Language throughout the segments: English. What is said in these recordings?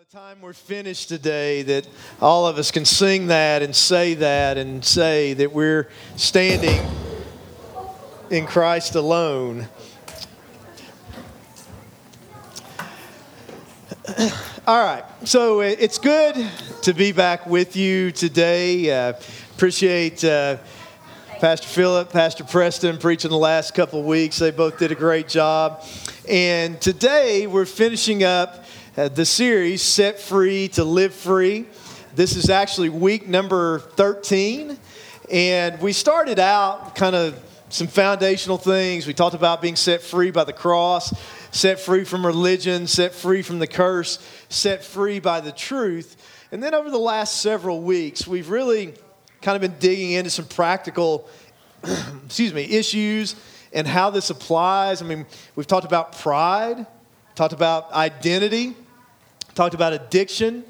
the time we're finished today, that all of us can sing that and say that and say that we're standing in Christ alone. All right, so it's good to be back with you today. Uh, appreciate uh, Pastor Philip, Pastor Preston preaching the last couple weeks. They both did a great job. And today we're finishing up uh, the series, Set Free to Live Free. This is actually week number 13. And we started out kind of some foundational things. We talked about being set free by the cross, set free from religion, set free from the curse, set free by the truth. And then over the last several weeks, we've really kind of been digging into some practical, excuse me, issues and how this applies. I mean, we've talked about pride, talked about identity, talked about addiction,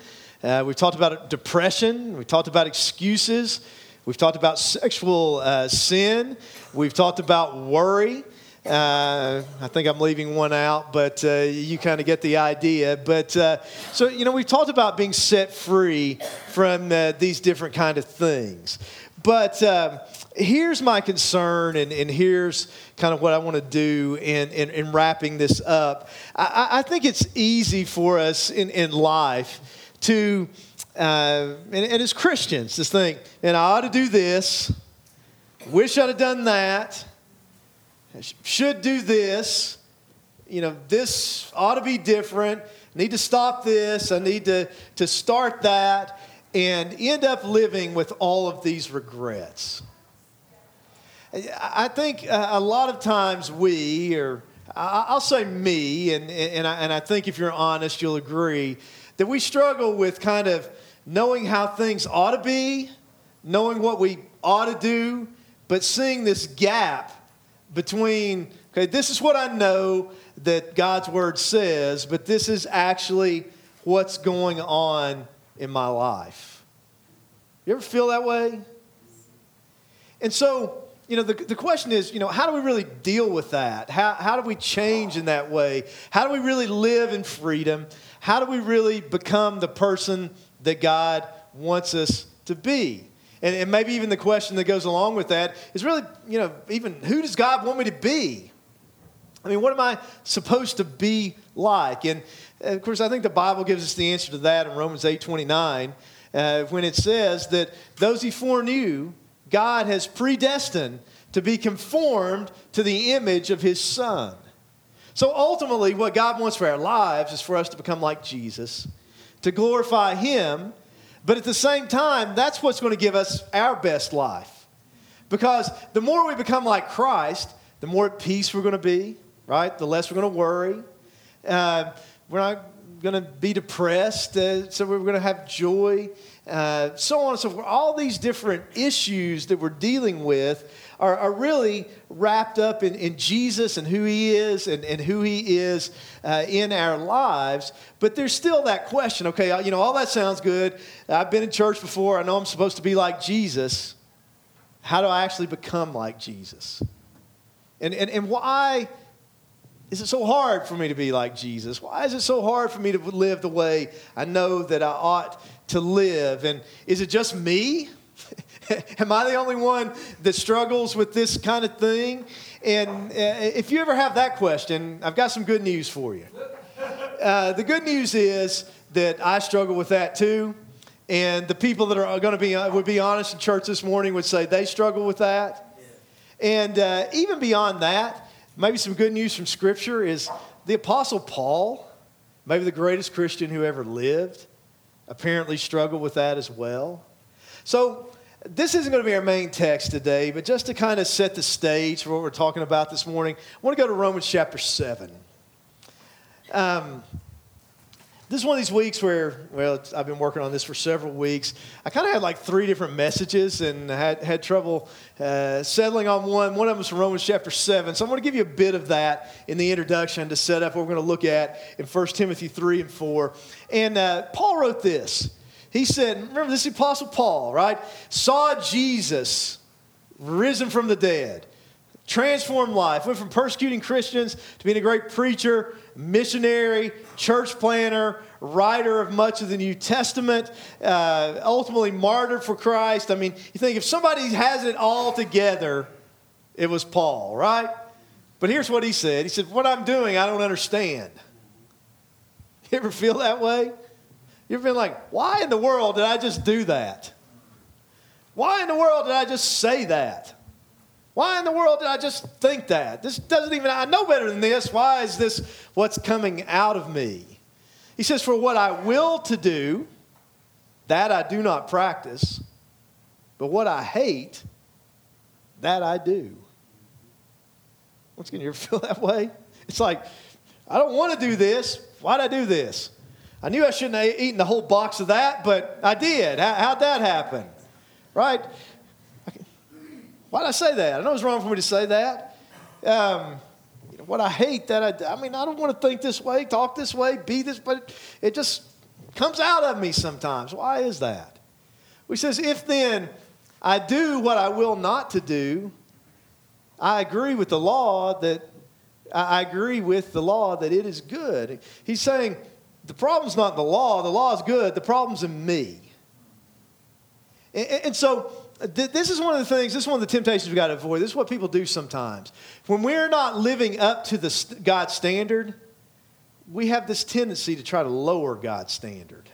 uh, we've talked about depression, we've talked about excuses, we've talked about sexual uh, sin, we've talked about worry. Uh, I think I'm leaving one out, but uh, you kind of get the idea. But uh, so you know, we've talked about being set free from uh, these different kind of things. But um, here's my concern, and, and, here's kind of what I want to do in, in, in wrapping this up. I, I, think it's easy for us in, in life to, uh, and, and, as Christians, to think, and I ought to do this, wish I'd have done that, should do this, you know, this ought to be different, need to stop this, I need to, to start that, and end up living with all of these regrets. I think uh, a lot of times we, or I'll say me, and, and, I, and I think if you're honest, you'll agree, that we struggle with kind of knowing how things ought to be, knowing what we ought to do, but seeing this gap between, okay, this is what I know that God's word says, but this is actually what's going on in my life. You ever feel that way? And so, you know, the, the question is, you know, how do we really deal with that? How, how do we change in that way? How do we really live in freedom? How do we really become the person that God wants us to be? And, and maybe even the question that goes along with that is really, you know, even who does God want me to be? I mean, what am I supposed to be like? And of course, I think the Bible gives us the answer to that in Romans 8 29, uh, when it says that those he foreknew, God has predestined to be conformed to the image of his son. So ultimately, what God wants for our lives is for us to become like Jesus, to glorify him, but at the same time, that's what's going to give us our best life. Because the more we become like Christ, the more at peace we're going to be, right? The less we're going to worry. Uh, we're not going to be depressed, uh, so we're going to have joy uh, so on and so forth. All these different issues that we're dealing with are, are really wrapped up in, in, Jesus and who He is and, and who He is uh, in our lives. But there's still that question okay, uh, you know, all that sounds good. I've been in church before. I know I'm supposed to be like Jesus. How do I actually become like Jesus? And, and, and why is it so hard for me to be like Jesus? Why is it so hard for me to live the way I know that I ought to live? And is it just me? Am I the only one that struggles with this kind of thing? And uh, if you ever have that question, I've got some good news for you. Uh, the good news is that I struggle with that too. And the people that are going to be uh, would be honest in church this morning would say they struggle with that. And uh, even beyond that, maybe some good news from Scripture is the Apostle Paul, maybe the greatest Christian who ever lived, apparently struggled with that as well. So, this isn't going to be our main text today, but just to kind of set the stage for what we're talking about this morning, I want to go to Romans chapter 7. Um, this is one of these weeks where, well, I've been working on this for several weeks. I kind of had like three different messages and had, had trouble uh, settling on one. One of them was from Romans chapter 7. So I'm going to give you a bit of that in the introduction to set up what we're going to look at in 1 Timothy 3 and 4. And uh, Paul wrote this. He said, remember, this is Apostle Paul, right? Saw Jesus risen from the dead transformed life. Went from persecuting Christians to being a great preacher, missionary, church planter, writer of much of the New Testament, uh, ultimately martyred for Christ. I mean, you think if somebody has it all together, it was Paul, right? But here's what he said He said, What I'm doing, I don't understand. You ever feel that way? You ever been like, Why in the world did I just do that? Why in the world did I just say that? Why in the world did I just think that? This doesn't even, I know better than this. Why is this what's coming out of me? He says, For what I will to do, that I do not practice, but what I hate, that I do. Once again, you ever feel that way? It's like, I don't want to do this. Why'd I do this? I knew I shouldn't have eaten the whole box of that, but I did. How'd that happen? Right? Why'd I say that? I know it's wrong for me to say that. Um, what I hate that I, I mean, I don't want to think this way, talk this way, be this, but it just comes out of me sometimes. Why is that? He says, if then I do what I will not to do, I agree with the law that I agree with the law that it is good. He's saying the problem's not the law, the law is good, the problem's in me. And, and so this is one of the things, this is one of the temptations we've got to avoid. This is what people do sometimes. When we're not living up to the God's standard, we have this tendency to try to lower God's standard.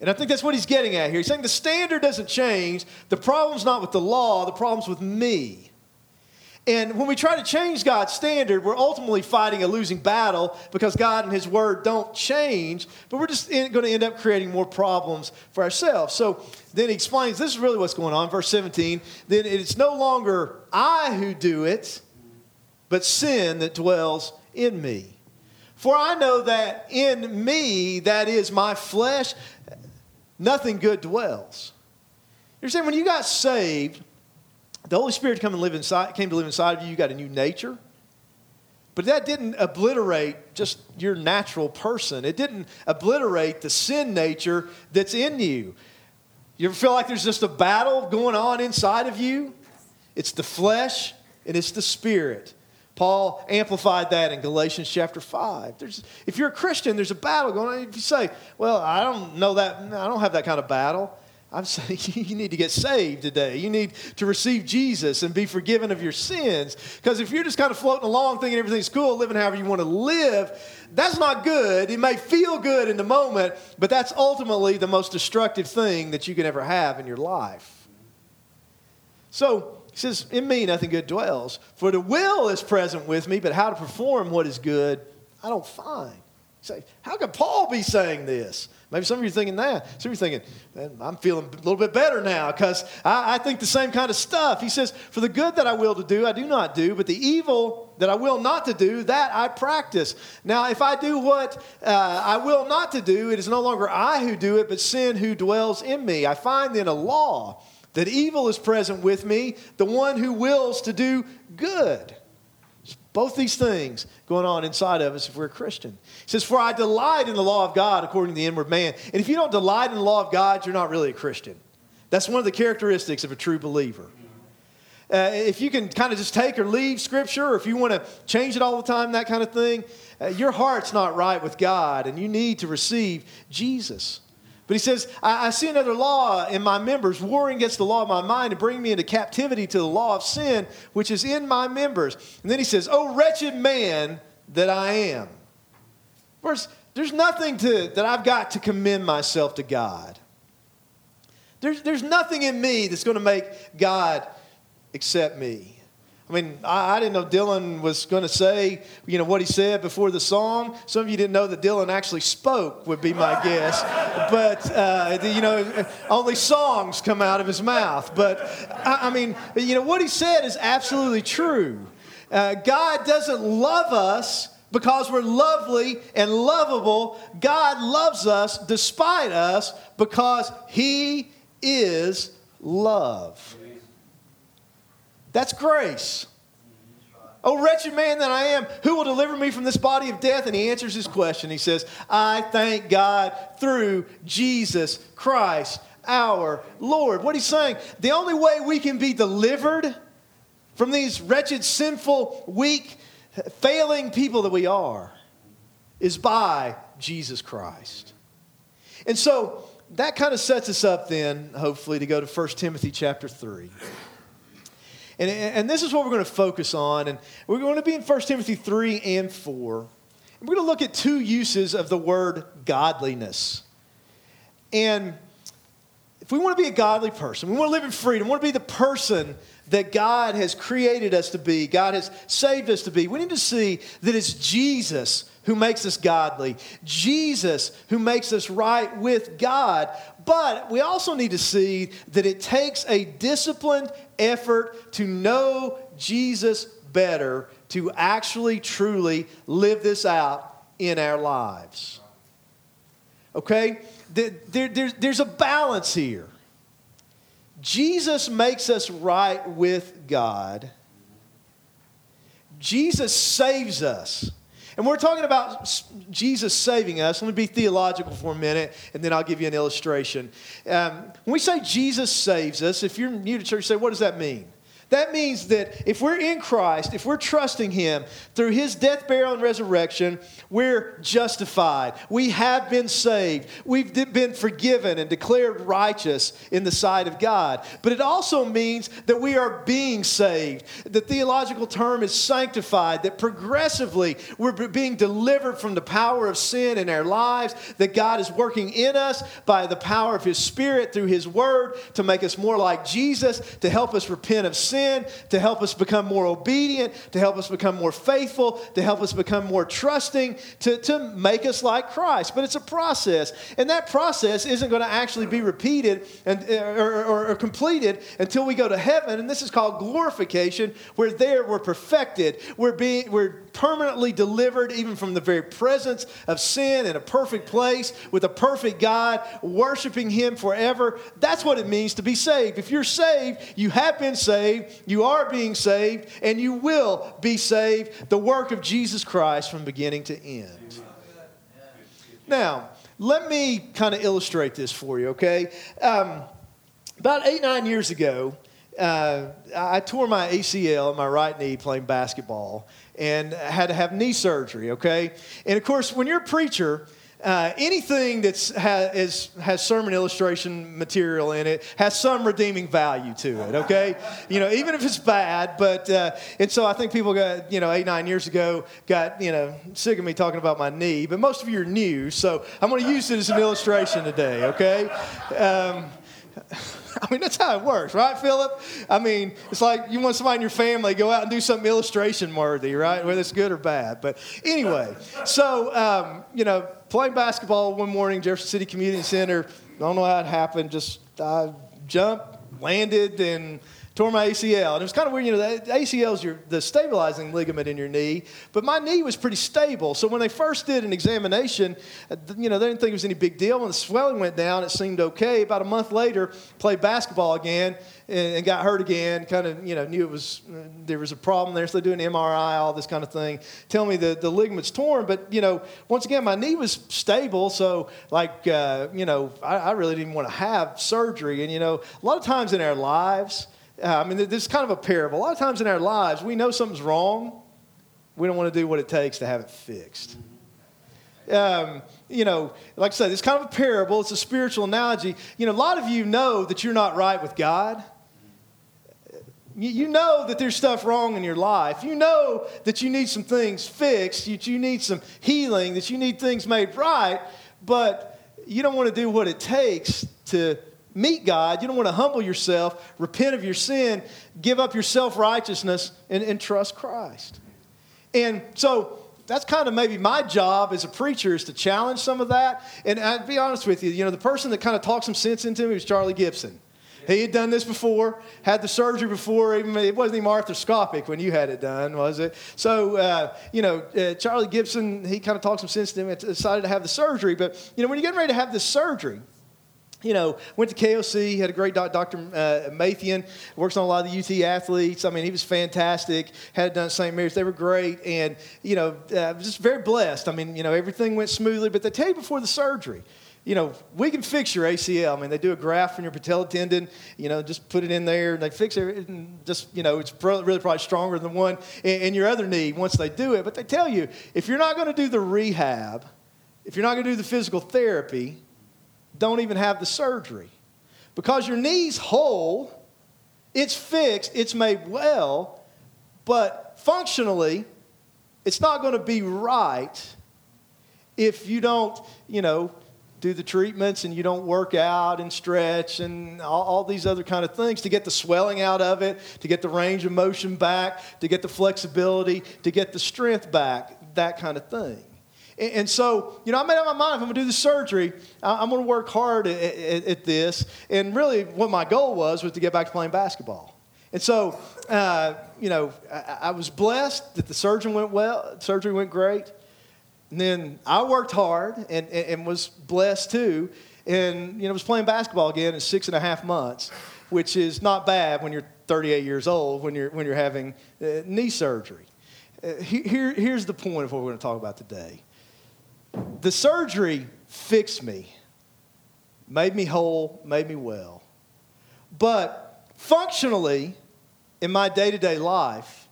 And I think that's what he's getting at here. He's saying the standard doesn't change. The problem's not with the law, the problem's with me. And when we try to change God's standard, we're ultimately fighting a losing battle because God and His Word don't change, but we're just going to end up creating more problems for ourselves. So then he explains this is really what's going on. Verse 17 then it's no longer I who do it, but sin that dwells in me. For I know that in me, that is my flesh, nothing good dwells. You're saying when you got saved, the Holy Spirit come and live inside, came to live inside of you. You got a new nature. But that didn't obliterate just your natural person. It didn't obliterate the sin nature that's in you. You ever feel like there's just a battle going on inside of you? It's the flesh and it's the spirit. Paul amplified that in Galatians chapter 5. There's, if you're a Christian, there's a battle going on. If you say, Well, I don't know that, I don't have that kind of battle. I'm saying you need to get saved today. You need to receive Jesus and be forgiven of your sins. Because if you're just kind of floating along thinking everything's cool, living however you want to live, that's not good. It may feel good in the moment, but that's ultimately the most destructive thing that you can ever have in your life. So he says, In me nothing good dwells. For the will is present with me, but how to perform what is good, I don't find. Say, how could Paul be saying this? Maybe some of you are thinking that. Some of you are thinking, I'm feeling a little bit better now because I, I, think the same kind of stuff. He says, For the good that I will to do, I do not do, but the evil that I will not to do, that I practice. Now, if I do what uh, I will not to do, it is no longer I who do it, but sin who dwells in me. I find then a law that evil is present with me, the one who wills to do good. Both these things going on inside of us if we're a Christian. He says, For I delight in the law of God according to the inward man. And if you don't delight in the law of God, you're not really a Christian. That's one of the characteristics of a true believer. Uh, if you can kind of just take or leave Scripture, or if you want to change it all the time, that kind of thing, uh, your heart's not right with God, and you need to receive Jesus. But he says, I, I, see another law in my members, warring against the law of my mind and bring me into captivity to the law of sin, which is in my members. And then he says, Oh, wretched man that I am. First, there's nothing to, that I've got to commend myself to God. There's, there's nothing in me that's going to make God accept me. I mean, I, I, didn't know Dylan was going to say, you know, what he said before the song. Some of you didn't know that Dylan actually spoke, would be my guess. But, uh, you know, only songs come out of his mouth. But, I, I mean, you know, what he said is absolutely true. Uh, God doesn't love us because we're lovely and lovable. God loves us despite us because he is love. That's grace. Oh, wretched man that I am, who will deliver me from this body of death? And he answers his question. He says, I thank God through Jesus Christ, our Lord. What he's saying, the only way we can be delivered from these wretched, sinful, weak, failing people that we are is by Jesus Christ. And so that kind of sets us up then, hopefully, to go to 1 Timothy chapter 3. And, and this is what we're going to focus on. And we're going to be in 1 Timothy 3 and 4. And we're going to look at two uses of the word godliness. And if we want to be a godly person, we want to live in freedom, we want to be the person that God has created us to be, God has saved us to be, we need to see that it's Jesus who makes us godly, Jesus who makes us right with God. But we also need to see that it takes a disciplined effort to know Jesus better, to actually truly live this out in our lives. Okay? There, there, there's a balance here. Jesus makes us right with God. Jesus saves us. And we're talking about Jesus saving us. Let me be theological for a minute, and then I'll give you an illustration. Um, when we say Jesus saves us, if you're new to church, say, what does that mean? That means that if we're in Christ, if we're trusting Him through His death, burial, and resurrection, we're justified. We have been saved. We've been forgiven and declared righteous in the sight of God. But it also means that we are being saved. The theological term is sanctified, that progressively we're being delivered from the power of sin in our lives, that God is working in us by the power of His Spirit through His Word to make us more like Jesus, to help us repent of sin sin, to help us become more obedient, to help us become more faithful, to help us become more trusting, to, to make us like Christ. But it's a process. And that process isn't going to actually be repeated and, or, or, or completed until we go to heaven. And this is called glorification, where there we're perfected. We're, being, we're permanently delivered even from the very presence of sin in a perfect place with a perfect God, worshiping Him forever. That's what it means to be saved. If you're saved, you have been saved, you are being saved, and you will be saved. The work of Jesus Christ from beginning to end. Now, let me kind of illustrate this for you, okay? Um, about eight, nine years ago, uh, I tore my ACL in my right knee playing basketball and had to have knee surgery, okay? And of course, when you're a preacher, uh, anything that has, has sermon illustration material in it has some redeeming value to it, okay? You know, even if it's bad, but, uh, and so I think people got, you know, eight, nine years ago got, you know, sick of me talking about my knee, but most of you are new, so I'm going to use it as an illustration today, okay? Um, I mean, that's how it works, right, Philip? I mean, it's like you want somebody in your family go out and do something illustration worthy, right? Whether it's good or bad. But anyway, so, um, you know, playing basketball one morning, Jefferson City Community Center, don't know how it happened, just I jumped, landed, and tore my ACL. And it was kind of weird, you know, the ACL is your, the stabilizing ligament in your knee, but my knee was pretty stable. So when they first did an examination, uh, you know, they didn't think it was any big deal. When the swelling went down, it seemed okay. About a month later, played basketball again and, and got hurt again. Kind of, you know, knew it was uh, there was a problem there, so they do an MRI, all this kind of thing. Tell me the, the ligament's torn, but you know, once again, my knee was stable, so like, uh, you know, I, I really didn't want to have surgery. And you know, a lot of times in our lives, uh, I mean, this is kind of a parable. A lot of times in our lives, we know something's wrong. We don't want to do what it takes to have it fixed. Um, you know, like I said, it's kind of a parable. It's a spiritual analogy. You know, a lot of you know that you're not right with God. You, you know that there's stuff wrong in your life. You know that you need some things fixed, that you need some healing, that you need things made right, but you don't want to do what it takes to meet God. You don't want to humble yourself, repent of your sin, give up your self righteousness, and, and trust Christ. And so that's kind of maybe my job as a preacher is to challenge some of that. And I'd be honest with you, you know, the person that kind of talked some sense into me was Charlie Gibson. He had done this before, had the surgery before. Even it wasn't even arthroscopic when you had it done, was it? So, uh, you know, uh, Charlie Gibson, he kind of talked some sense to me and decided to have the surgery. But, you know, when you're getting ready to have this surgery, you know, went to KOC, had a great doc, Dr. Uh, Mathian, works on a lot of the UT athletes. I mean, he was fantastic, had done St. Mary's. They were great. And, you know, uh, just very blessed. I mean, you know, everything went smoothly. But they tell you before the surgery, you know, we can fix your ACL. I mean, they do a graft from your patella tendon, you know, just put it in there and they fix it. And just, you know, it's really probably stronger than one in your other knee once they do it. But they tell you if you're not going to do the rehab, if you're not going to do the physical therapy, don't even have the surgery. Because your knee's whole, it's fixed, it's made well, but functionally, it's not going to be right if you don't, you know, do the treatments and you don't work out and stretch and all, all, these other kind of things to get the swelling out of it, to get the range of motion back, to get the flexibility, to get the strength back, that kind of thing. And, so, you know, I made up my mind if I'm going to do the surgery, I, am going to work hard at, at, at, this. And really, what my goal was was to get back to playing basketball. And so, uh, you know, I, I was blessed that the surgeon went well, surgery went great. And then I worked hard and, and, and was blessed too. And, you know, was playing basketball again in six and a half months, which is not bad when you're 38 years old, when you're, when you're having uh, knee surgery. Uh, here, here's the point of what we're going to talk about today. The surgery fixed me, made me whole, made me well. But functionally, in my day to day life,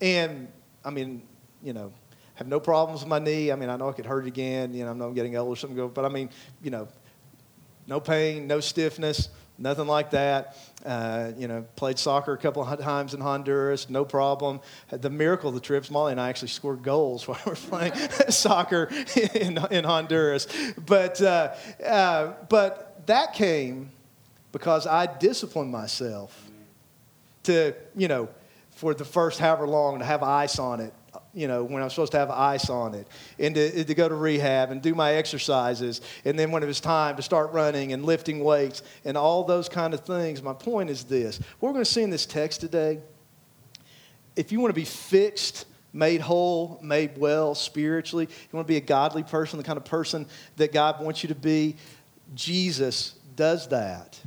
and I mean, you know, have no problems with my knee. I mean, I know I could hurt it again. You know, I know I'm getting old or something, but I mean, you know, no pain, no stiffness, nothing like that. Uh, you know, played soccer a couple of times in Honduras, no problem. The miracle of the trips, Molly and I actually scored goals while we were playing soccer in, in Honduras. But, uh, uh, but that came because I disciplined myself to, you know, for the first however long to have ice on it you know, when I'm supposed to have ice on it, and to, to go to rehab and do my exercises, and then when it was time to start running and lifting weights and all those kind of things. My point is this what we're going to see in this text today, if you want to be fixed, made whole, made well spiritually, you want to be a godly person, the kind of person that God wants you to be, Jesus does that.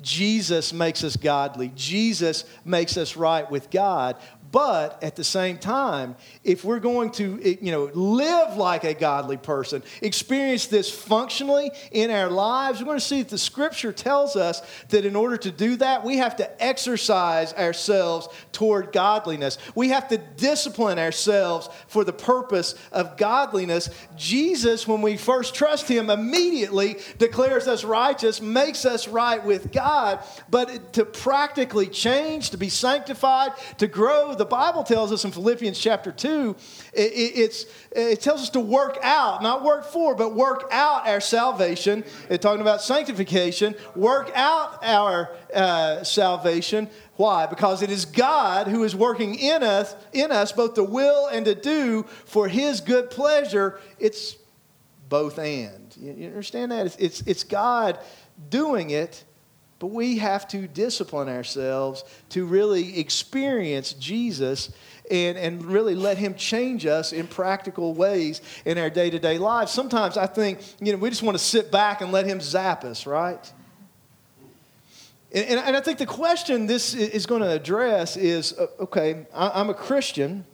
Jesus makes us godly. Jesus makes us right with God. But at the same time, if we're going to you know, live like a godly person, experience this functionally in our lives, we're going to see that the scripture tells us that in order to do that, we have to exercise ourselves toward godliness. We have to discipline ourselves for the purpose of godliness. Jesus, when we first trust him, immediately declares us righteous, makes us right with God. But to practically change, to be sanctified, to grow, the Bible tells us in Philippians chapter 2, it, it tells us to work out, not work for, but work out our salvation. It's talking about sanctification. Work out our uh, salvation. Why? Because it is God who is working in us, in us both to will and to do for His good pleasure. It's both and. You, you understand that? It's, it's, it's God doing it but we have to discipline ourselves to really experience Jesus and, and really let Him change us in practical ways in our day to day lives. Sometimes I think, you know, we just want to sit back and let Him zap us, right? And, and, I think the question this is going to address is uh, okay, I'm a Christian.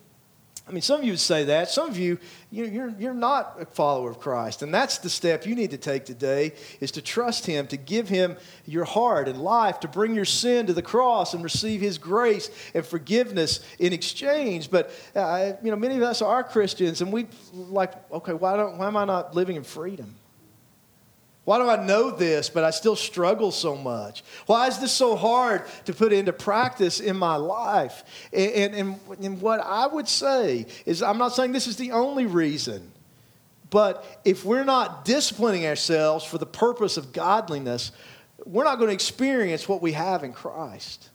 I mean, some of you would say that. Some of you, you're, you're not a follower of Christ. And that's the step you need to take today is to trust Him, to give Him your heart and life, to bring your sin to the cross and receive His grace and forgiveness in exchange. But, uh, you know, many of us are Christians and we like, okay, why, don't, why am I not living in freedom? Why do I know this, but I still struggle so much? Why is this so hard to put into practice in my life? And, and, and, what I would say is, I'm not saying this is the only reason, but if we're not disciplining ourselves for the purpose of godliness, we're not going to experience what we have in Christ.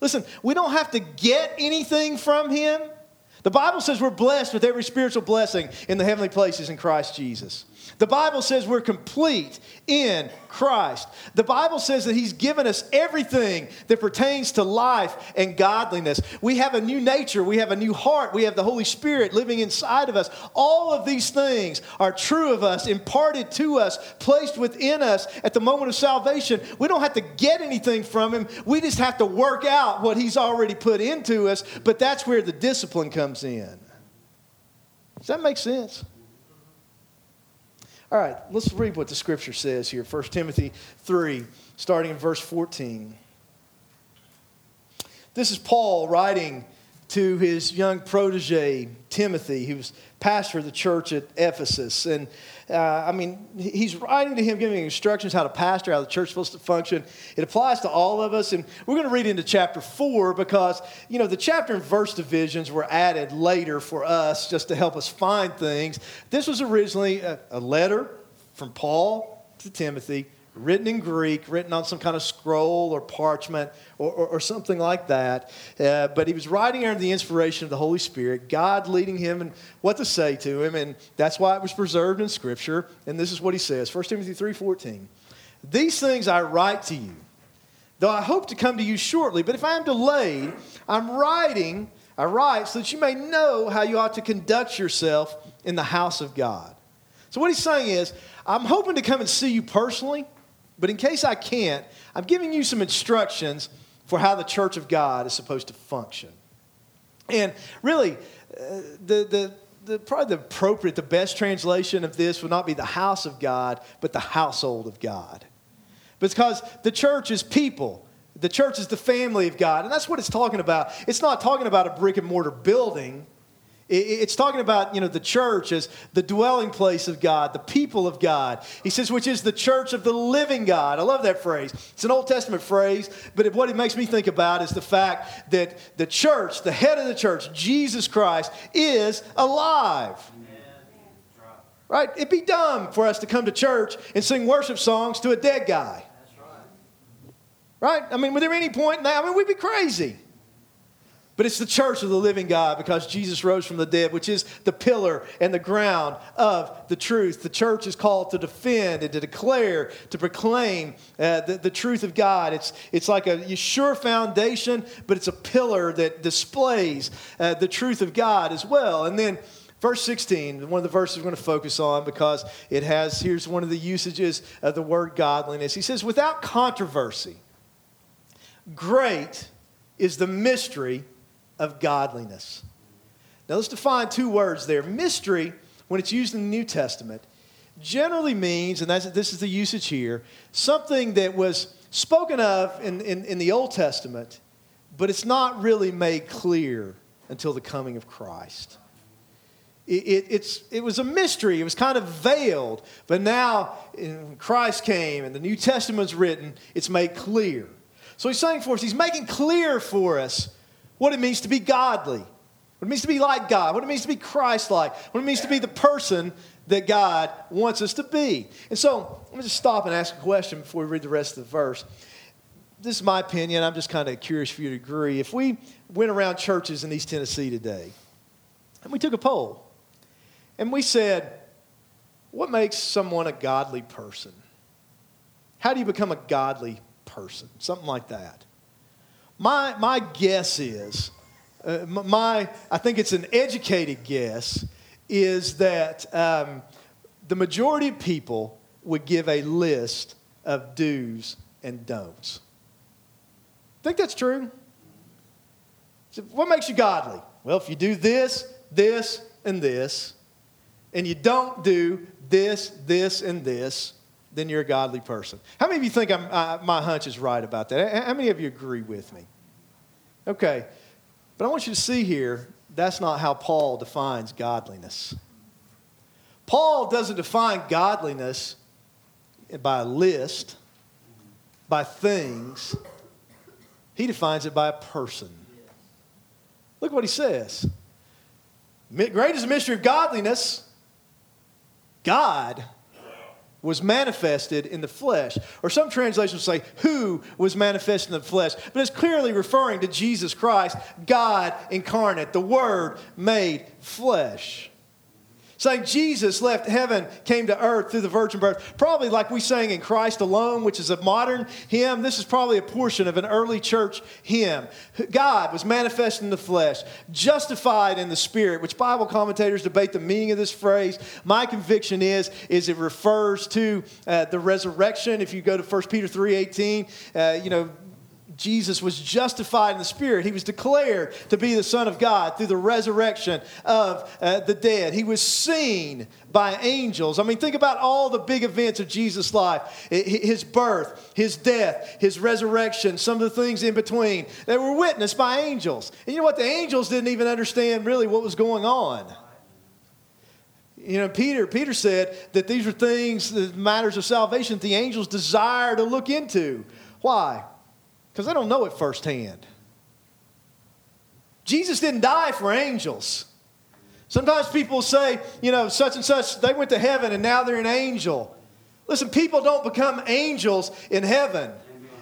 Listen, we don't have to get anything from Him. The Bible says we're blessed with every spiritual blessing in the heavenly places in Christ Jesus. The Bible says we're complete in Christ. The Bible says that He's given us everything that pertains to life and godliness. We have a new nature, we have a new heart, we have the Holy Spirit living inside of us. All of these things are true of us, imparted to us, placed within us at the moment of salvation. We don't have to get anything from Him, we just have to work out what He's already put into us, but that's where the discipline comes in. Does that make sense? All right, let's read what the scripture says here 1 Timothy 3, starting in verse 14. This is Paul writing to his young protege, Timothy, who was pastor of the church at Ephesus. And uh, I mean, he's writing to him, giving instructions how to pastor, how the church is supposed to function. It applies to all of us. And we're going to read into chapter four because, you know, the chapter and verse divisions were added later for us just to help us find things. This was originally a, a letter from Paul to Timothy written in Greek, written on some kind of scroll or parchment or, or, or something like that. Uh, but he was writing under the inspiration of the Holy Spirit, God leading him and what to say to him, and that's why it was preserved in Scripture. And this is what he says 1 Timothy 3.14. These things I write to you, though I hope to come to you shortly. But if I am delayed, I'm writing, I write so that you may know how you ought to conduct yourself in the house of God. So what he's saying is, I'm hoping to come and see you personally but in case I can't, I'm giving you some instructions for how the church of God is supposed to function. And really, uh, the, the, the, probably the appropriate, the best translation of this would not be the house of God, but the household of God. Because the church is people. The church is the family of God. And that's what it's talking about. It's not talking about a brick and mortar building. It's talking about, you know, the church as the dwelling place of God, the people of God. He says, which is the church of the living God. I love that phrase. It's an Old Testament phrase, but what it makes me think about is the fact that the church, the head of the church, Jesus Christ, is alive. Right? It'd be dumb for us to come to church and sing worship songs to a dead guy. Right? I mean, would there be any point in that? I mean, we'd be crazy. But it's the church of the living God because Jesus rose from the dead, which is the pillar and the ground of the truth. The church is called to defend and to declare, to proclaim uh, the, the truth of God. It's, it's like a sure foundation, but it's a pillar that displays uh, the truth of God as well. And then, Verse 16, one of the verses we're going to focus on because it has, here's one of the usages of the word godliness. He says, without controversy, great is the mystery of godliness. Now let's define two words there. Mystery, when it's used in the New Testament, generally means, and this is the usage here, something that was spoken of in, in, in the Old Testament, but it's not really made clear until the coming of Christ. It, it, it was a mystery. It was kind of veiled. But now, Christ came and the New Testament's written, it's made clear. So he's saying for us, he's making clear for us what it means to be godly, what it means to be like God, what it means to be Christ like, what it means to be the person that God wants us to be. And so, let me just stop and ask a question before we read the rest of the verse. This is my opinion. I'm just kind of curious for you to agree. If we went around churches in East Tennessee today and we took a poll and we said, What makes someone a godly person? How do you become a godly person? Something like that. My, my guess is, uh, my, I think it's an educated guess, is that um, the majority of people would give a list of do's and don'ts. Think that's true? So what makes you godly? Well, if you do this, this, and this, and you don't do this, this, and this, then you're a godly person. How many of you think uh, my hunch is right about that? How many of you agree with me? Okay, but I want you to see here that's not how Paul defines godliness. Paul doesn't define godliness by a list, by things. He defines it by a person. Look what he says. Great is the mystery of godliness. God was manifested in the flesh. Or some translations say, who was manifested in the flesh. But it's clearly referring to Jesus Christ, God incarnate, the Word made flesh saying Jesus left heaven, came to earth through the virgin birth. Probably like we sang in Christ alone, which is a modern hymn. This is probably a portion of an early church hymn. God was manifest in the flesh, justified in the spirit, which Bible commentators debate the meaning of this phrase. My conviction is, is it refers to uh, the resurrection. If you go to 1 Peter 3.18, uh, you know, Jesus was justified in the Spirit. He was declared to be the Son of God through the resurrection of uh, the dead. He was seen by angels. I mean, think about all the big events of Jesus' life his birth, his death, his resurrection, some of the things in between. They were witnessed by angels. And you know what? The angels didn't even understand really what was going on. You know, Peter, Peter said that these are things, matters of salvation that the angels desire to look into. Why? Because they don't know it firsthand. Jesus didn't die for angels. Sometimes people say, you know, such and such, they went to heaven and now they're an angel. Listen, people don't become angels in heaven.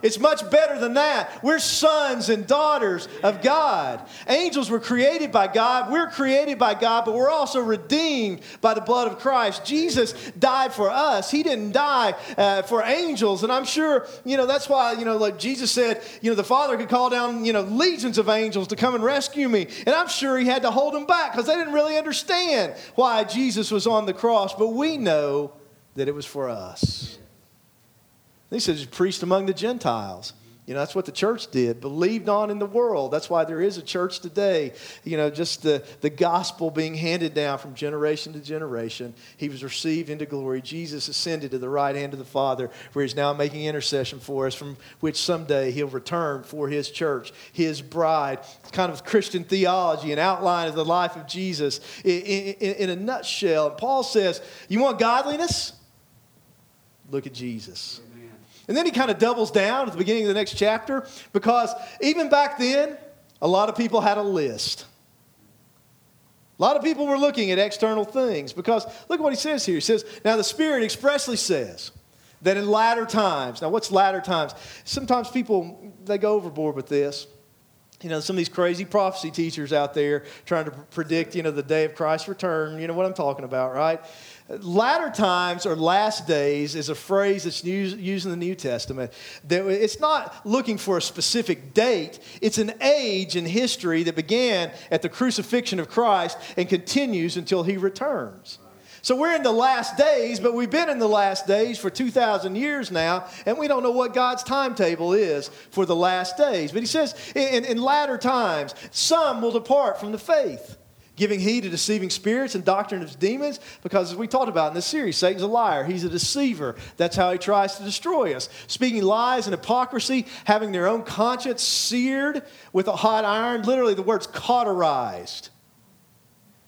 It's much better than that. We're sons and daughters of God. Angels were created by God. We're created by God, but we're also redeemed by the blood of Christ. Jesus died for us. He didn't die uh, for angels. And I'm sure, you know, that's why, you know, like Jesus said, you know, the Father could call down, you know, legions of angels to come and rescue me. And I'm sure he had to hold them back because they didn't really understand why Jesus was on the cross. But we know that it was for us. He says, preached among the Gentiles. You know, that's what the church did, believed on in the world. That's why there is a church today. You know, just the, the gospel being handed down from generation to generation. He was received into glory. Jesus ascended to the right hand of the Father, where he's now making intercession for us, from which someday he'll return for his church, his bride. It's kind of Christian theology, an outline of the life of Jesus in, in, in a nutshell. And Paul says, You want godliness? Look at Jesus. And then he kind of doubles down at the beginning of the next chapter because even back then, a lot of people had a list. A lot of people were looking at external things because look at what he says here. He says, Now the Spirit expressly says that in latter times, now what's latter times? Sometimes people, they go overboard with this. You know, some of these crazy prophecy teachers out there trying to predict, you know, the day of Christ's return. You know what I'm talking about, right? Latter times or last days is a phrase that's used, in the New Testament. That it's not looking for a specific date, it's an age in history that began at the crucifixion of Christ and continues until he returns. So we're in the last days, but we've been in the last days for 2,000 years now, and we don't know what God's timetable is for the last days. But he says in, in latter times, some will depart from the faith giving heed to deceiving spirits and doctrine of demons, because as we talked about in this series, Satan's a liar. He's a deceiver. That's how he tries to destroy us. Speaking lies and hypocrisy, having their own conscience seared with a hot iron. Literally, the word's cauterized.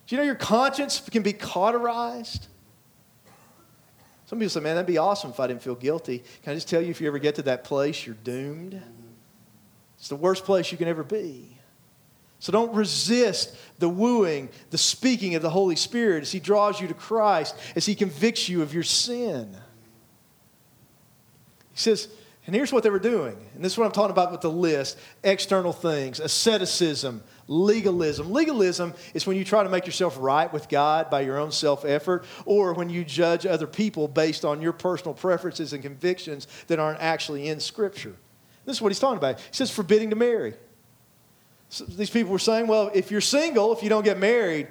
Do you know your conscience can be cauterized? Some people say, man, that'd be awesome if I didn't feel guilty. Can I just tell you, if you ever get to that place, you're doomed? It's the worst place you can ever be. So don't resist the wooing, the speaking of the Holy Spirit as He draws you to Christ, as He convicts you of your sin. He says, and here's what they were doing. And this is what I'm talking about with the list external things, asceticism, legalism. Legalism is when you try to make yourself right with God by your own self effort, or when you judge other people based on your personal preferences and convictions that aren't actually in Scripture. This is what he's talking about. He says, forbidding to marry. These people were saying, well, if you're single, if you don't get married,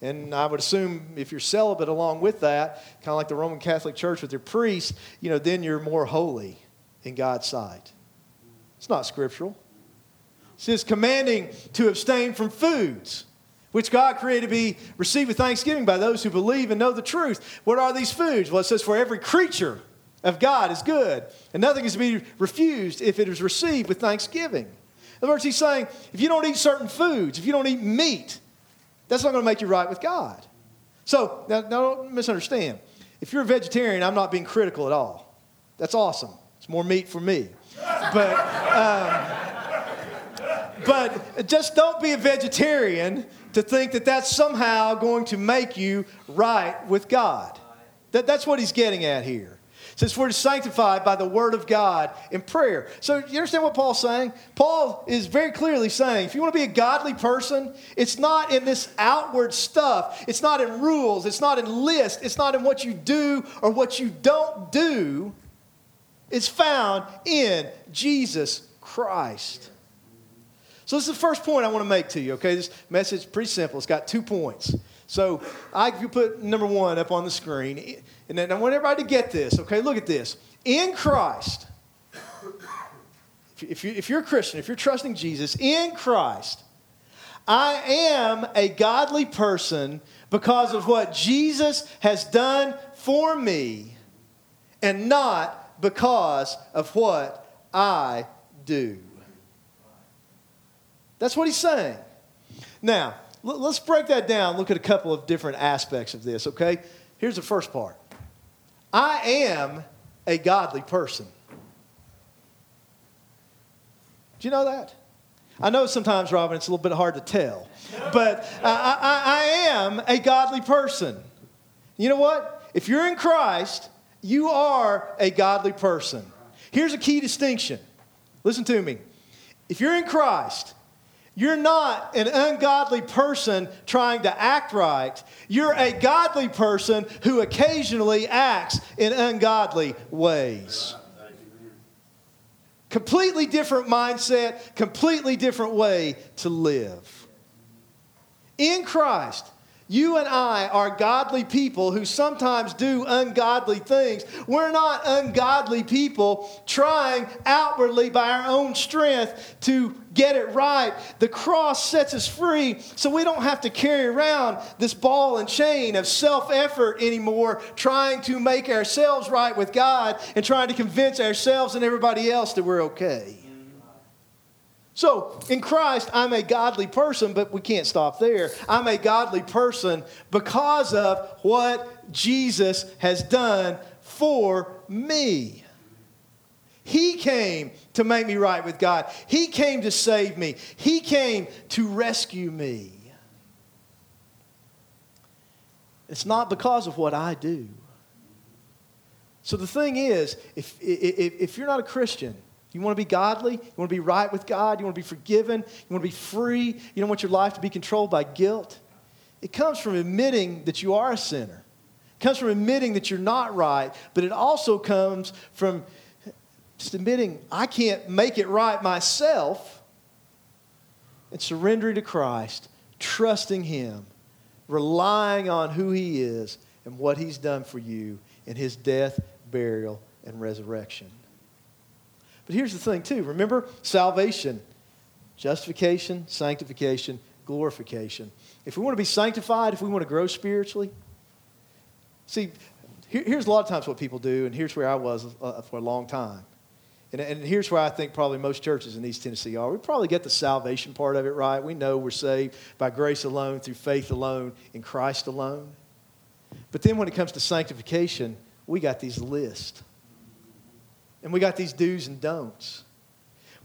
and I would assume if you're celibate along with that, kind of like the Roman Catholic Church with their priests, you know, then you're more holy in God's sight. It's not scriptural. It says commanding to abstain from foods which God created to be received with thanksgiving by those who believe and know the truth. What are these foods? Well, it says, for every creature of God is good, and nothing is to be refused if it is received with thanksgiving. In other words, he's saying if you don't eat certain foods, if you don't eat meat, that's not going to make you right with God. So, now, now don't misunderstand. If you're a vegetarian, I'm not being critical at all. That's awesome. It's more meat for me. But, um, but just don't be a vegetarian to think that that's somehow going to make you right with God. That, that's what he's getting at here says we're sanctified by the word of God in prayer. So you understand what Paul's saying? Paul is very clearly saying if you want to be a godly person, it's not in this outward stuff. It's not in rules. It's not in lists. It's not in what you do or what you don't do. It's found in Jesus Christ. So this is the first point I want to make to you, okay? This message is pretty simple. It's got two points. So I you put number one up on the screen. And then I want everybody to get this, okay? Look at this. In Christ, if, you, if you're a Christian, if you're trusting Jesus in Christ, I am a godly person because of what Jesus has done for me and not because of what I do. That's what he's saying. Now, let's break that down, look at a couple of different aspects of this, okay? Here's the first part I am a godly person. Do you know that? I know sometimes, Robin, it's a little bit hard to tell, but I, I, I am a godly person. You know what? If you're in Christ, you are a godly person. Here's a key distinction. Listen to me. If you're in Christ, you're not an ungodly person trying to act right. You're a godly person who occasionally acts in ungodly ways. Completely different mindset, completely different way to live. In Christ, you and I are godly people who sometimes do ungodly things. We're not ungodly people trying outwardly by our own strength to get it right. The cross sets us free so we don't have to carry around this ball and chain of self effort anymore, trying to make ourselves right with God and trying to convince ourselves and everybody else that we're okay. So, in Christ, I'm a godly person, but we can't stop there. I'm a godly person because of what Jesus has done for me. He came to make me right with God. He came to save me. He came to rescue me. It's not because of what I do. So the thing is, if, if, if you're not a Christian, you want to be godly? You want to be right with God? You want to be forgiven? You want to be free? You don't want your life to be controlled by guilt? It comes from admitting that you are a sinner. It comes from admitting that you're not right, but it also comes from just admitting I can't make it right myself and surrendering to Christ, trusting Him, relying on who He is and what He's done for you in His death, burial, and resurrection. But here's the thing, too. Remember salvation, justification, sanctification, glorification. If we want to be sanctified, if we want to grow spiritually, see, here, here's a lot of times what people do, and here's where I was uh, for a long time. And, and, here's where I think probably most churches in East Tennessee are. We probably get the salvation part of it right. We know we're saved by grace alone, through faith alone, in Christ alone. But then when it comes to sanctification, we got these lists. And we got these do's and don'ts.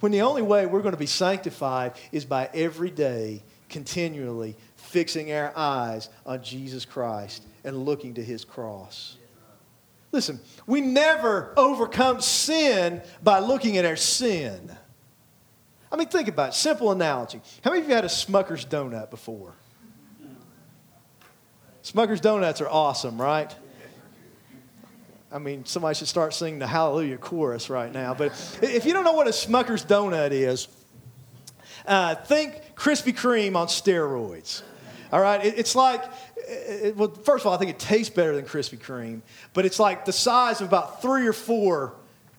When the only way we're going to be sanctified is by every day, continually fixing our eyes on Jesus Christ and looking to his cross. Listen, we never overcome sin by looking at our sin. I mean, think about it. Simple analogy. How many of you had a Smucker's donut before? Smucker's donuts are awesome, right? I mean, somebody should start singing the Hallelujah chorus right now. But if you don't know what a Smucker's donut is, uh, think Krispy Kreme on steroids. All right, it, it's like, it, well, first of all, I think it tastes better than Krispy Kreme, but it's like the size of about three or four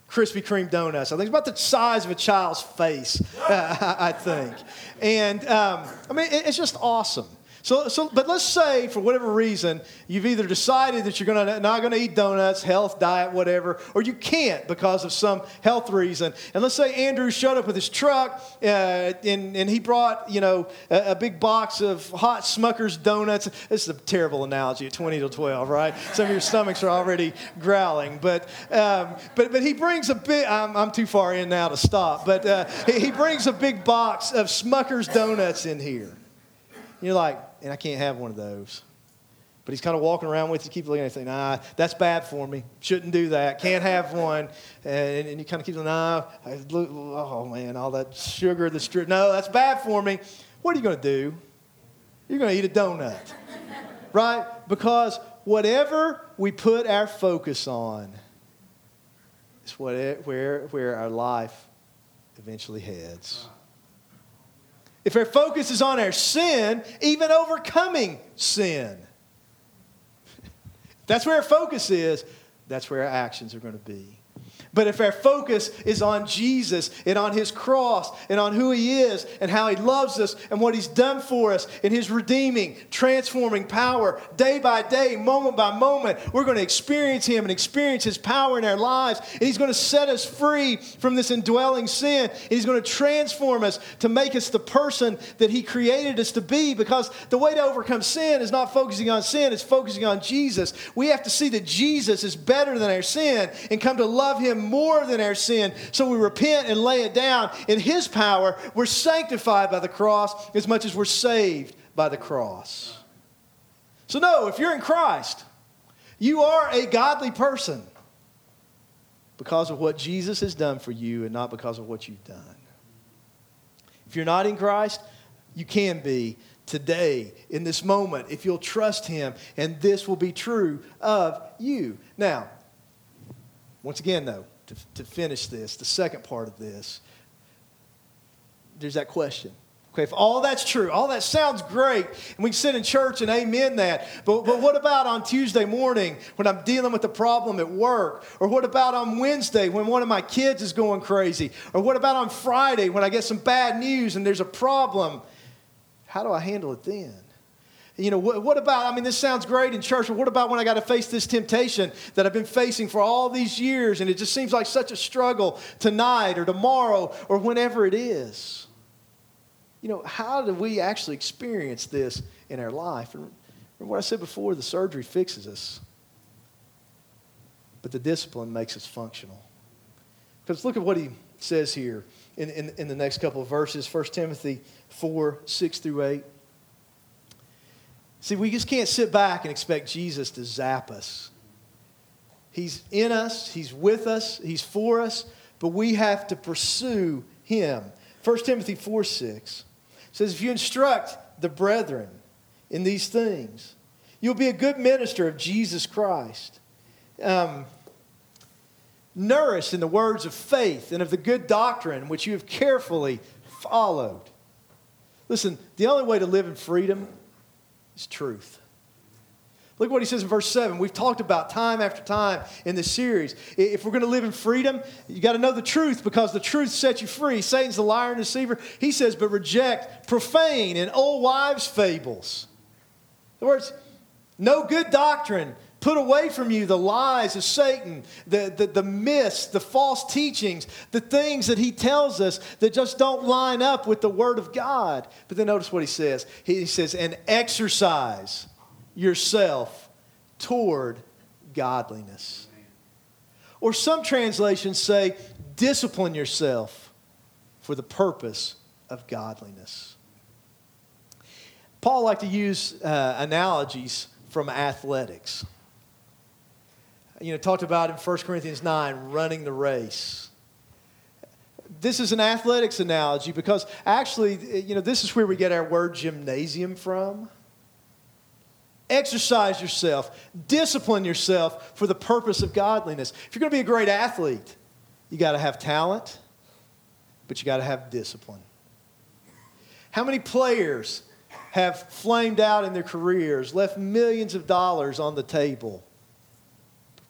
Krispy Kreme donuts. I think it's about the size of a child's face, I think. And um, I mean, it, it's just awesome. So, so, but let's say for whatever reason you've either decided that you're gonna, not going to eat donuts, health, diet, whatever, or you can't because of some health reason. And let's say Andrew showed up with his truck uh, and, and he brought you know a, a, big box of hot Smucker's donuts. This is a terrible analogy at 20 to 12, right? Some of your stomachs are already growling, but um, but but he brings a big. I'm, I'm, too far in now to stop, but uh, he, he brings a big box of Smucker's donuts in here. You're like, and I can't have one of those. But he's kind of walking around with you, keep looking at it, saying, nah, that's bad for me. Shouldn't do that. Can't have one. And, and you kind of keep, nah, look, oh man, all that sugar, the strip. No, that's bad for me. What are you going to do? You're going to eat a donut, right? Because whatever we put our focus on is what it, where, where our life eventually heads. If our focus is on our sin, even overcoming sin, that's where our focus is, that's where our actions are going to be. But if our focus is on Jesus and on his cross and on who he is and how he loves us and what he's done for us in his redeeming, transforming power day by day, moment by moment, we're going to experience him and experience his power in our lives. And he's going to set us free from this indwelling sin. And he's going to transform us to make us the person that he created us to be because the way to overcome sin is not focusing on sin, it's focusing on Jesus. We have to see that Jesus is better than our sin and come to love him more than our sin. So we repent and lay it down. In his power, we're sanctified by the cross as much as we're saved by the cross. So, no, if you're in Christ, you are a godly person because of what Jesus has done for you and not because of what you've done. If you're not in Christ, you can be today, in this moment, if you'll trust Him, and this will be true of you. Now, once again, though, to, to finish this, the second part of this, there's that question. Okay, if all that's true, all that sounds great, and we can sit in church and amen that, but, but what about on Tuesday morning when I'm dealing with a problem at work? Or what about on Wednesday when one of my kids is going crazy? Or what about on Friday when I get some bad news and there's a problem? How do I handle it then? You know, what, what, about, I mean, this sounds great in church, but what about when I got to face this temptation that I've been facing for all these years and it just seems like such a struggle tonight or tomorrow or whenever it is? You know, how do we actually experience this in our life? And remember what I said before the surgery fixes us, but the discipline makes us functional. Because look at what he says here in, in, in the next couple of verses 1 Timothy 4 6 through 8. See, we just can't sit back and expect Jesus to zap us. He's in us, He's with us, He's for us, but we have to pursue Him. 1 Timothy 4 6 says, If you instruct the brethren in these things, you'll be a good minister of Jesus Christ. Um, nourished in the words of faith and of the good doctrine which you have carefully followed. Listen, the only way to live in freedom is truth. Look what he says in verse 7. We've talked about time after time in this series. If we're going to live in freedom, you got to know the truth because the truth sets you free. Satan's the liar and deceiver. He says, but reject profane and old wives' fables. In other words, no good doctrine Put away from you the lies of Satan, the, the, the myths, the false teachings, the things that he tells us that just don't line up with the Word of God. But then notice what he says. He says, and exercise yourself toward godliness. Or some translations say, discipline yourself for the purpose of godliness. Paul liked to use uh, analogies from athletics you know, talked about in 1 Corinthians 9, running the race. This is an athletics analogy because actually, you know, this is where we get our word gymnasium from. Exercise yourself, discipline yourself for the purpose of godliness. If you're going to be a great athlete, you got to have talent, but you got to have discipline. How many players have flamed out in their careers, left millions of dollars on the table?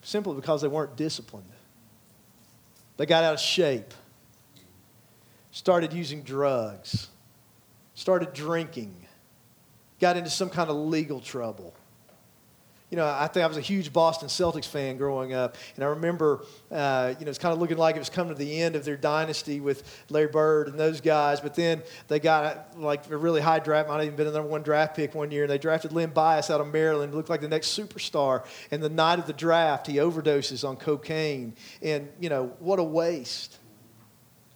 Simply because they weren't disciplined. They got out of shape, started using drugs, started drinking, got into some kind of legal trouble you know, I think I was a huge Boston Celtics fan growing up, and I remember, uh, you know, it's kind of looking like it was coming to the end of their dynasty with Larry Bird and those guys. But then they got like a really high draft. Might have even been the number one draft pick one year, and they drafted Len Bias out of Maryland. Looked like the next superstar. And the night of the draft, he overdoses on cocaine, and you know, what a waste!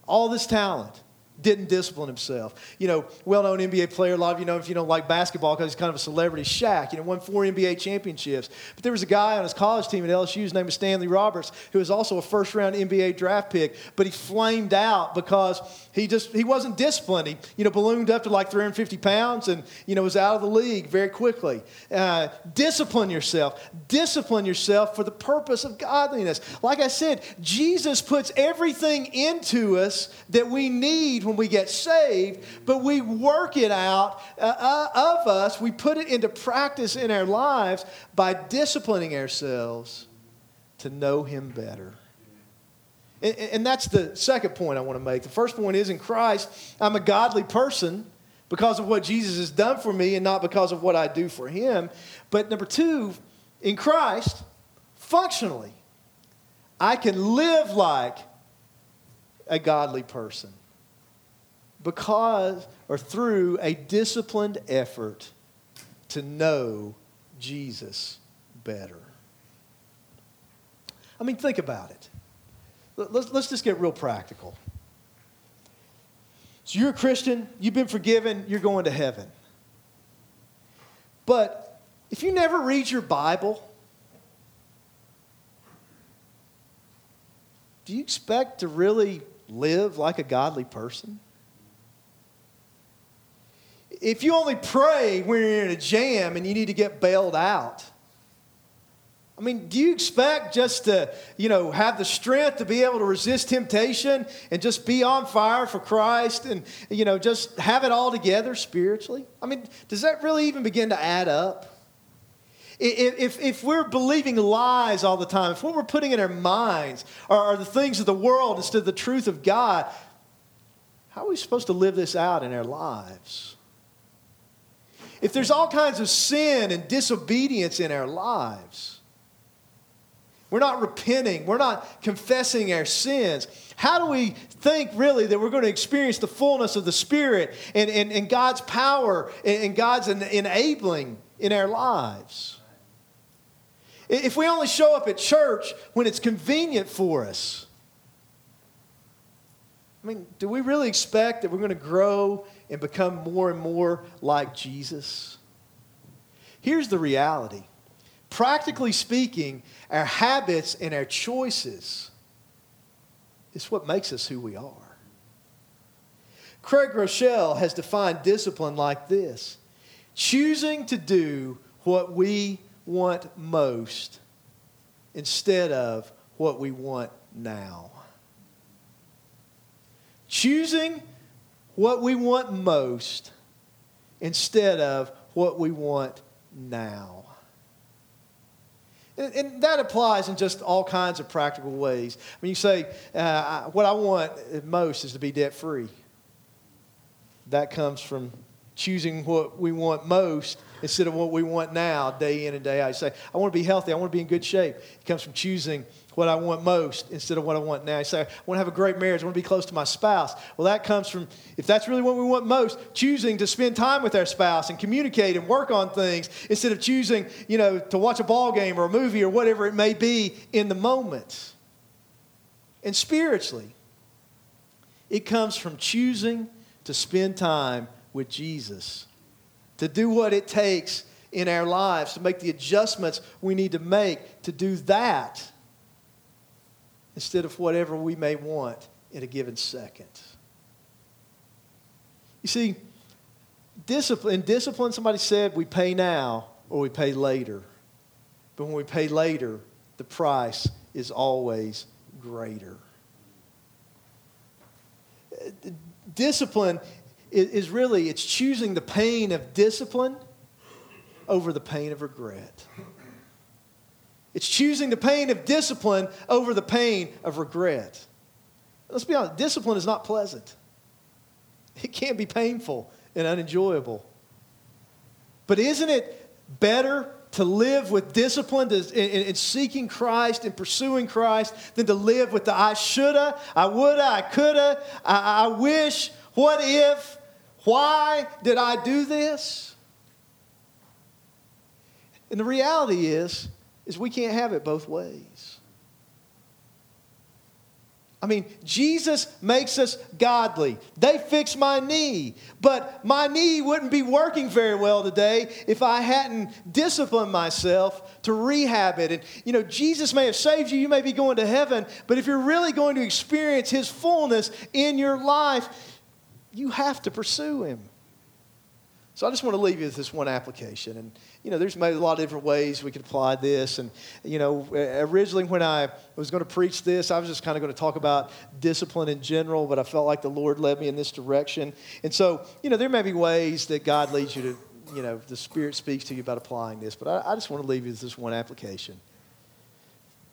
All this talent didn't discipline himself. You know, well known NBA player, a lot of you know if you don't like basketball because he's kind of a celebrity, Shaq, you know, won four NBA championships. But there was a guy on his college team at LSU, his name was Stanley Roberts, who was also a first round NBA draft pick, but he flamed out because he just he wasn't disciplined. He, you know, ballooned up to like 350 pounds and, you know, was out of the league very quickly. Uh, discipline yourself. Discipline yourself for the purpose of godliness. Like I said, Jesus puts everything into us that we need when we get saved, but we work it out uh, uh, of us. We put it into practice in our lives by disciplining ourselves to know Him better. And, and that's the second point I want to make. The first point is in Christ, I'm a godly person because of what Jesus has done for me and not because of what I do for him. But number two, in Christ, functionally, I can live like a godly person because or through a disciplined effort to know Jesus better. I mean, think about it. Let's, let's just get real practical. So you're a Christian, you've been forgiven, you're going to heaven. But if you never read your Bible, do you expect to really live like a godly person? If you only pray when you're in a jam and you need to get bailed out, I mean, do you expect just to, you know, have the strength to be able to resist temptation and just be on fire for Christ and, you know, just have it all together spiritually? I mean, does that really even begin to add up? If, if we're believing lies all the time, if what we're putting in our minds are, are the things of the world instead of the truth of God, how are we supposed to live this out in our lives? If there's all kinds of sin and disobedience in our lives, we're not repenting. We're not confessing our sins. How do we think really that we're going to experience the fullness of the Spirit and, and, and God's power and God's enabling in our lives? If we only show up at church when it's convenient for us, I mean, do we really expect that we're going to grow and become more and more like Jesus? Here's the reality practically speaking, our habits and our choices is what makes us who we are. Craig Groeschel has defined discipline like this choosing to do what we want most instead of what we want now. Choosing what we want most instead of what we want now. And, and, that applies in just all kinds of practical ways. I mean, you say, uh, what I want most is to be debt free. That comes from choosing what we want most instead of what we want now, day in and day out. You say, I want to be healthy, I want to be in good shape. It comes from choosing what I want most instead of what I want now. You say, I want to have a great marriage, I want to be close to my spouse. Well, that comes from, if that's really what we want most, choosing to spend time with our spouse and communicate and work on things instead of choosing, you know, to watch a ball game or a movie or whatever it may be in the moment. And spiritually, it comes from choosing to spend time with Jesus, to do what it takes in our lives, to make the adjustments we need to make to do that instead of whatever we may want in a given second. You see, discipline, in discipline, somebody said we pay now or we pay later. But when we pay later, the price is always greater. Discipline is really, it's choosing the pain of discipline over the pain of regret. It's choosing the pain of discipline over the pain of regret. Let's be honest, discipline is not pleasant. It can't be painful and unenjoyable. But isn't it better to live with discipline and seeking Christ and pursuing Christ than to live with the I shoulda, I woulda, I coulda, I, I wish, what if, why did I do this? And the reality is, is we can't have it both ways. I mean, Jesus makes us godly. They fix my knee, but my knee wouldn't be working very well today if I hadn't disciplined myself to rehab it. And, you know, Jesus may have saved you, you may be going to heaven, but if you're really going to experience His fullness in your life, you have to pursue Him. So I just want to leave you with this one application. And, you know, there's maybe a lot of different ways we could apply this. And, you know, eh, originally when I was going to preach this, I was just kind of going to talk about discipline in general, but I felt like the Lord led me in this direction. And so, you know, there may be ways that God leads you to, you know, the Spirit speaks to you about applying this. But I, I just want to leave you with this one application.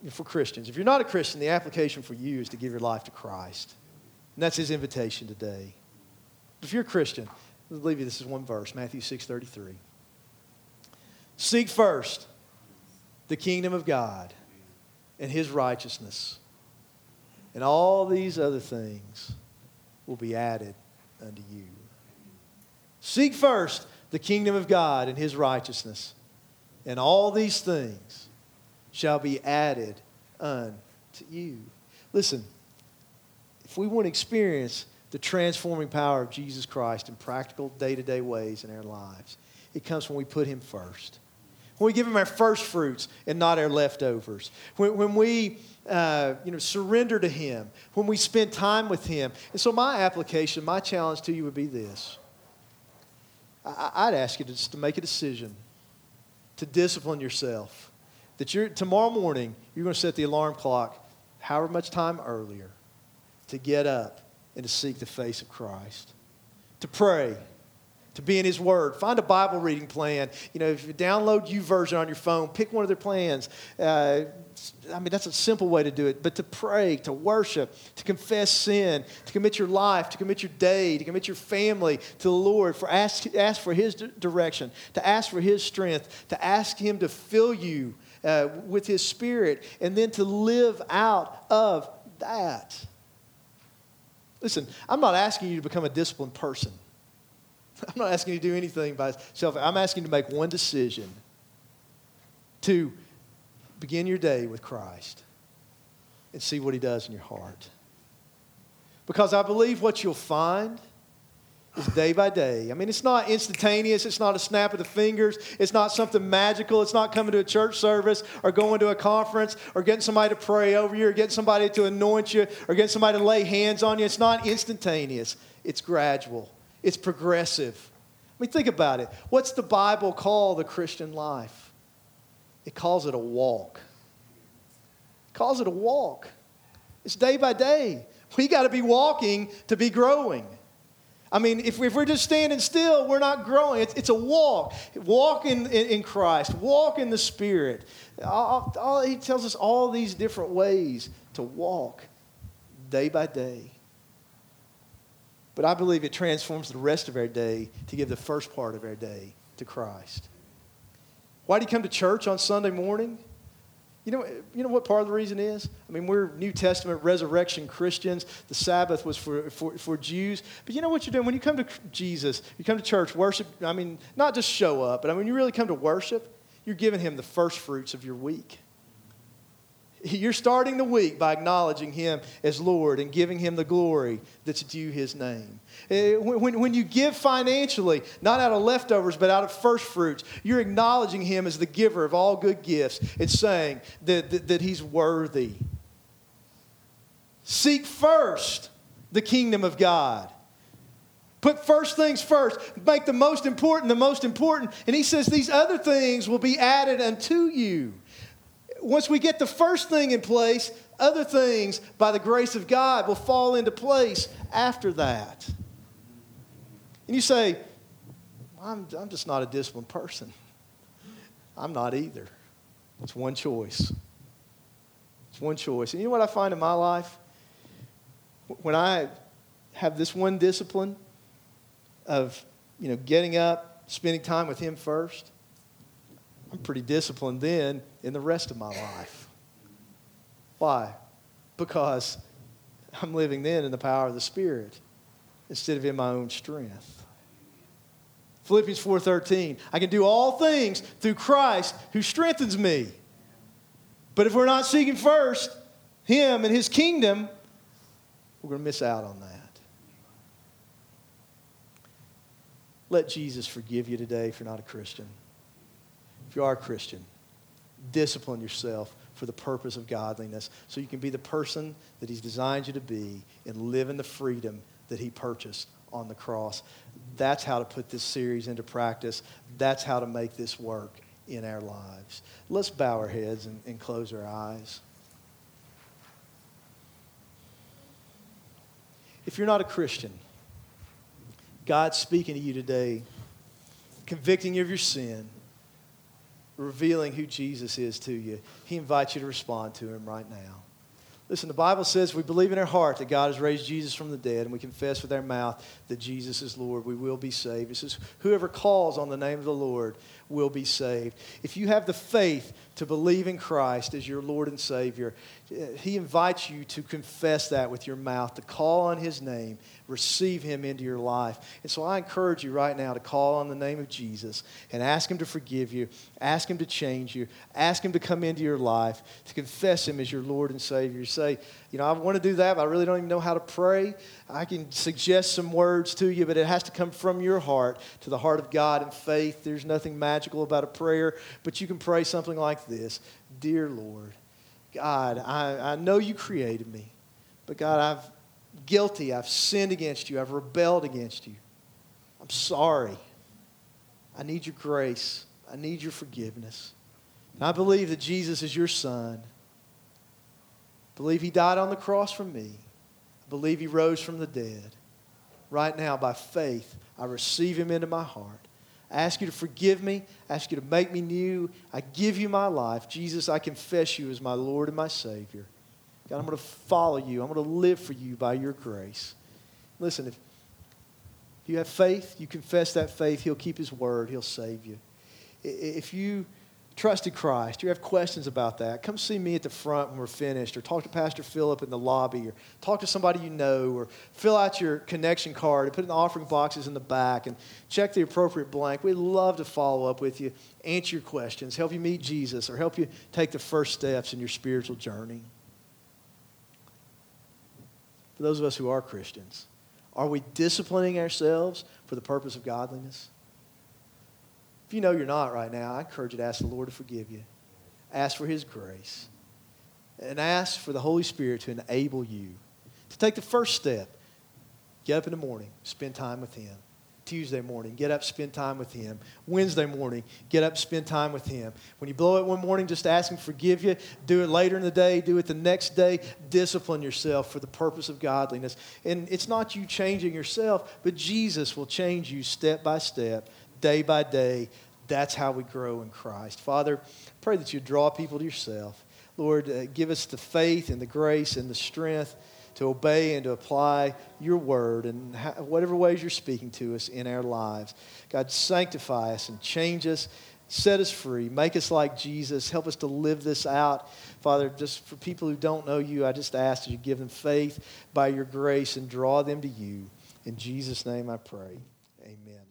for Christians. If you're not a Christian, the application for you is to give your life to Christ. And that's his invitation today. If you're a Christian, I'll leave you this is one verse, Matthew 6:33. Seek first the kingdom of God and his righteousness. And all these other things will be added unto you. Seek first the kingdom of God and his righteousness, and all these things shall be added unto you. Listen, if we want to experience the transforming power of Jesus Christ in practical day to day ways in our lives, it comes when we put him first. When we give him our first fruits and not our leftovers. When, when we uh, you know, surrender to him. When we spend time with him. And so my application, my challenge to you would be this. I, would ask you to just to make a decision to discipline yourself. That you're, tomorrow morning, you're going to set the alarm clock however much time earlier to get up and to seek the face of Christ. To pray to be in His Word. Find a Bible reading plan. You know, if you download YouVersion on your phone, pick one of their plans. Uh, I mean, that's a simple way to do it. But to pray, to worship, to confess sin, to commit your life, to commit your day, to commit your family to the Lord, for ask, ask for His direction, to ask for His strength, to ask Him to fill you uh, with His Spirit, and then to live out of that. Listen, I'm not asking you to become a disciplined person. I'm not asking you to do anything by self. I'm asking you to make one decision to begin your day with Christ and see what he does in your heart. Because I believe what you'll find is day by day. I mean, it's not instantaneous. It's not a snap of the fingers. It's not something magical. It's not coming to a church service or going to a conference or getting somebody to pray over you or getting somebody to anoint you or getting somebody to lay hands on you. It's not instantaneous. It's gradual. It's progressive. I mean, think about it. What's the Bible call the Christian life? It calls it a walk. It calls it a walk. It's day by day. We got to be walking to be growing. I mean, if, we're just standing still, we're not growing. It's, it's a walk. Walk in, in, in, Christ, walk in the Spirit. All, all, he tells us all these different ways to walk day by day. But I believe it transforms the rest of our day to give the first part of our day to Christ. Why do you come to church on Sunday morning? You know, you know what part of the reason is? I mean, we're New Testament resurrection Christians. The Sabbath was for, for, for Jews. But you know what you're doing? When you come to Jesus, you come to church, worship, I mean, not just show up, but I mean, you really come to worship, you're giving him the first fruits of your week. You're starting the week by acknowledging Him as Lord and giving Him the glory that's due His name. Eh, when, when you give financially, not out of leftovers, but out of first fruits, you're acknowledging Him as the giver of all good gifts and saying that, that, that He's worthy. Seek first the kingdom of God. Put first things first. Make the most important the most important. And He says these other things will be added unto you once we get the first thing in place, other things, by the grace of God, will fall into place after that. And you say, I'm, I'm just not a disciplined person. I'm not either. It's one choice. It's one choice. And you know what I find in my life? When I have this one discipline of, you know, getting up, spending time with Him first, I'm pretty disciplined then in the rest of my life. Why? Because I'm living then in the power of the Spirit instead of in my own strength. Philippians 4:13, I can do all things through Christ who strengthens me. But if we're not seeking first him and his kingdom, we're going to miss out on that. Let Jesus forgive you today if you're not a Christian you are a Christian, discipline yourself for the purpose of godliness so you can be the person that He's designed you to be and live in the freedom that He purchased on the cross. That's how to put this series into practice. That's how to make this work in our lives. Let's bow our heads and, and close our eyes. If you're not a Christian, God's speaking to you today, convicting you of your sin revealing who Jesus is to you, He invites you to respond to Him right now. Listen, the Bible says we believe in our heart that God has raised Jesus from the dead, and we confess with our mouth that Jesus is Lord. We will be saved. It says, Whoever calls on the name of the Lord will be saved. If you have the faith to believe in Christ as your Lord and Savior, He invites you to confess that with your mouth, to call on His name, receive Him into your life. And so I encourage you right now to call on the name of Jesus and ask Him to forgive you, ask Him to change you, ask Him to come into your life, to confess Him as your Lord and Savior. Say, you know, I want to do that, but I really don't even know how to pray. I can suggest some words to you, but it has to come from your heart to the heart of God in faith. There's nothing magical about a prayer, but you can pray something like this Dear Lord, God, I, I know you created me, but God, I've guilty. I've sinned against you. I've rebelled against you. I'm sorry. I need your grace. I need your forgiveness. And I believe that Jesus is your son. I believe he died on the cross for me. I believe he rose from the dead. Right now, by faith, I receive him into my heart. I ask you to forgive me. I ask you to make me new. I give you my life. Jesus, I confess you as my Lord and my Savior. God, I'm going to follow you. I'm going to live for you by your grace. Listen, if you have faith, you confess that faith, He'll keep His word, He'll save you. If you trusted Christ, you have questions about that, come see me at the front when we're finished, or talk to Pastor Philip in the lobby, or talk to somebody you know, or fill out your connection card and put in the offering boxes in the back and check the appropriate blank. We'd love to follow up with you, answer your questions, help you meet Jesus, or help you take the first steps in your spiritual journey for those of us who are Christians? Are we disciplining ourselves for the purpose of godliness? If you know you're not right now, I encourage you to ask the Lord to forgive you. Ask for His grace. And ask for the Holy Spirit to enable you to take the first step. Get up in the morning, spend time with Him. Tuesday morning, get up, spend time with Him. Wednesday morning, get up, spend time with Him. When you blow it one morning, just ask Him to forgive you. Do it later in the day, do it the next day. Discipline yourself for the purpose of godliness. And it's not you changing yourself, but Jesus will change you step by step, day by day. That's how we grow in Christ. Father, pray that you draw people to yourself. Lord, uh, give us the faith and the grace and the strength to obey and to apply your word in whatever ways you're speaking to us in our lives. God, sanctify us and change us. Set us free. Make us like Jesus. Help us to live this out. Father, just for people who don't know you, I just ask that you give them faith by your grace and draw them to you. In Jesus' name I pray. Amen.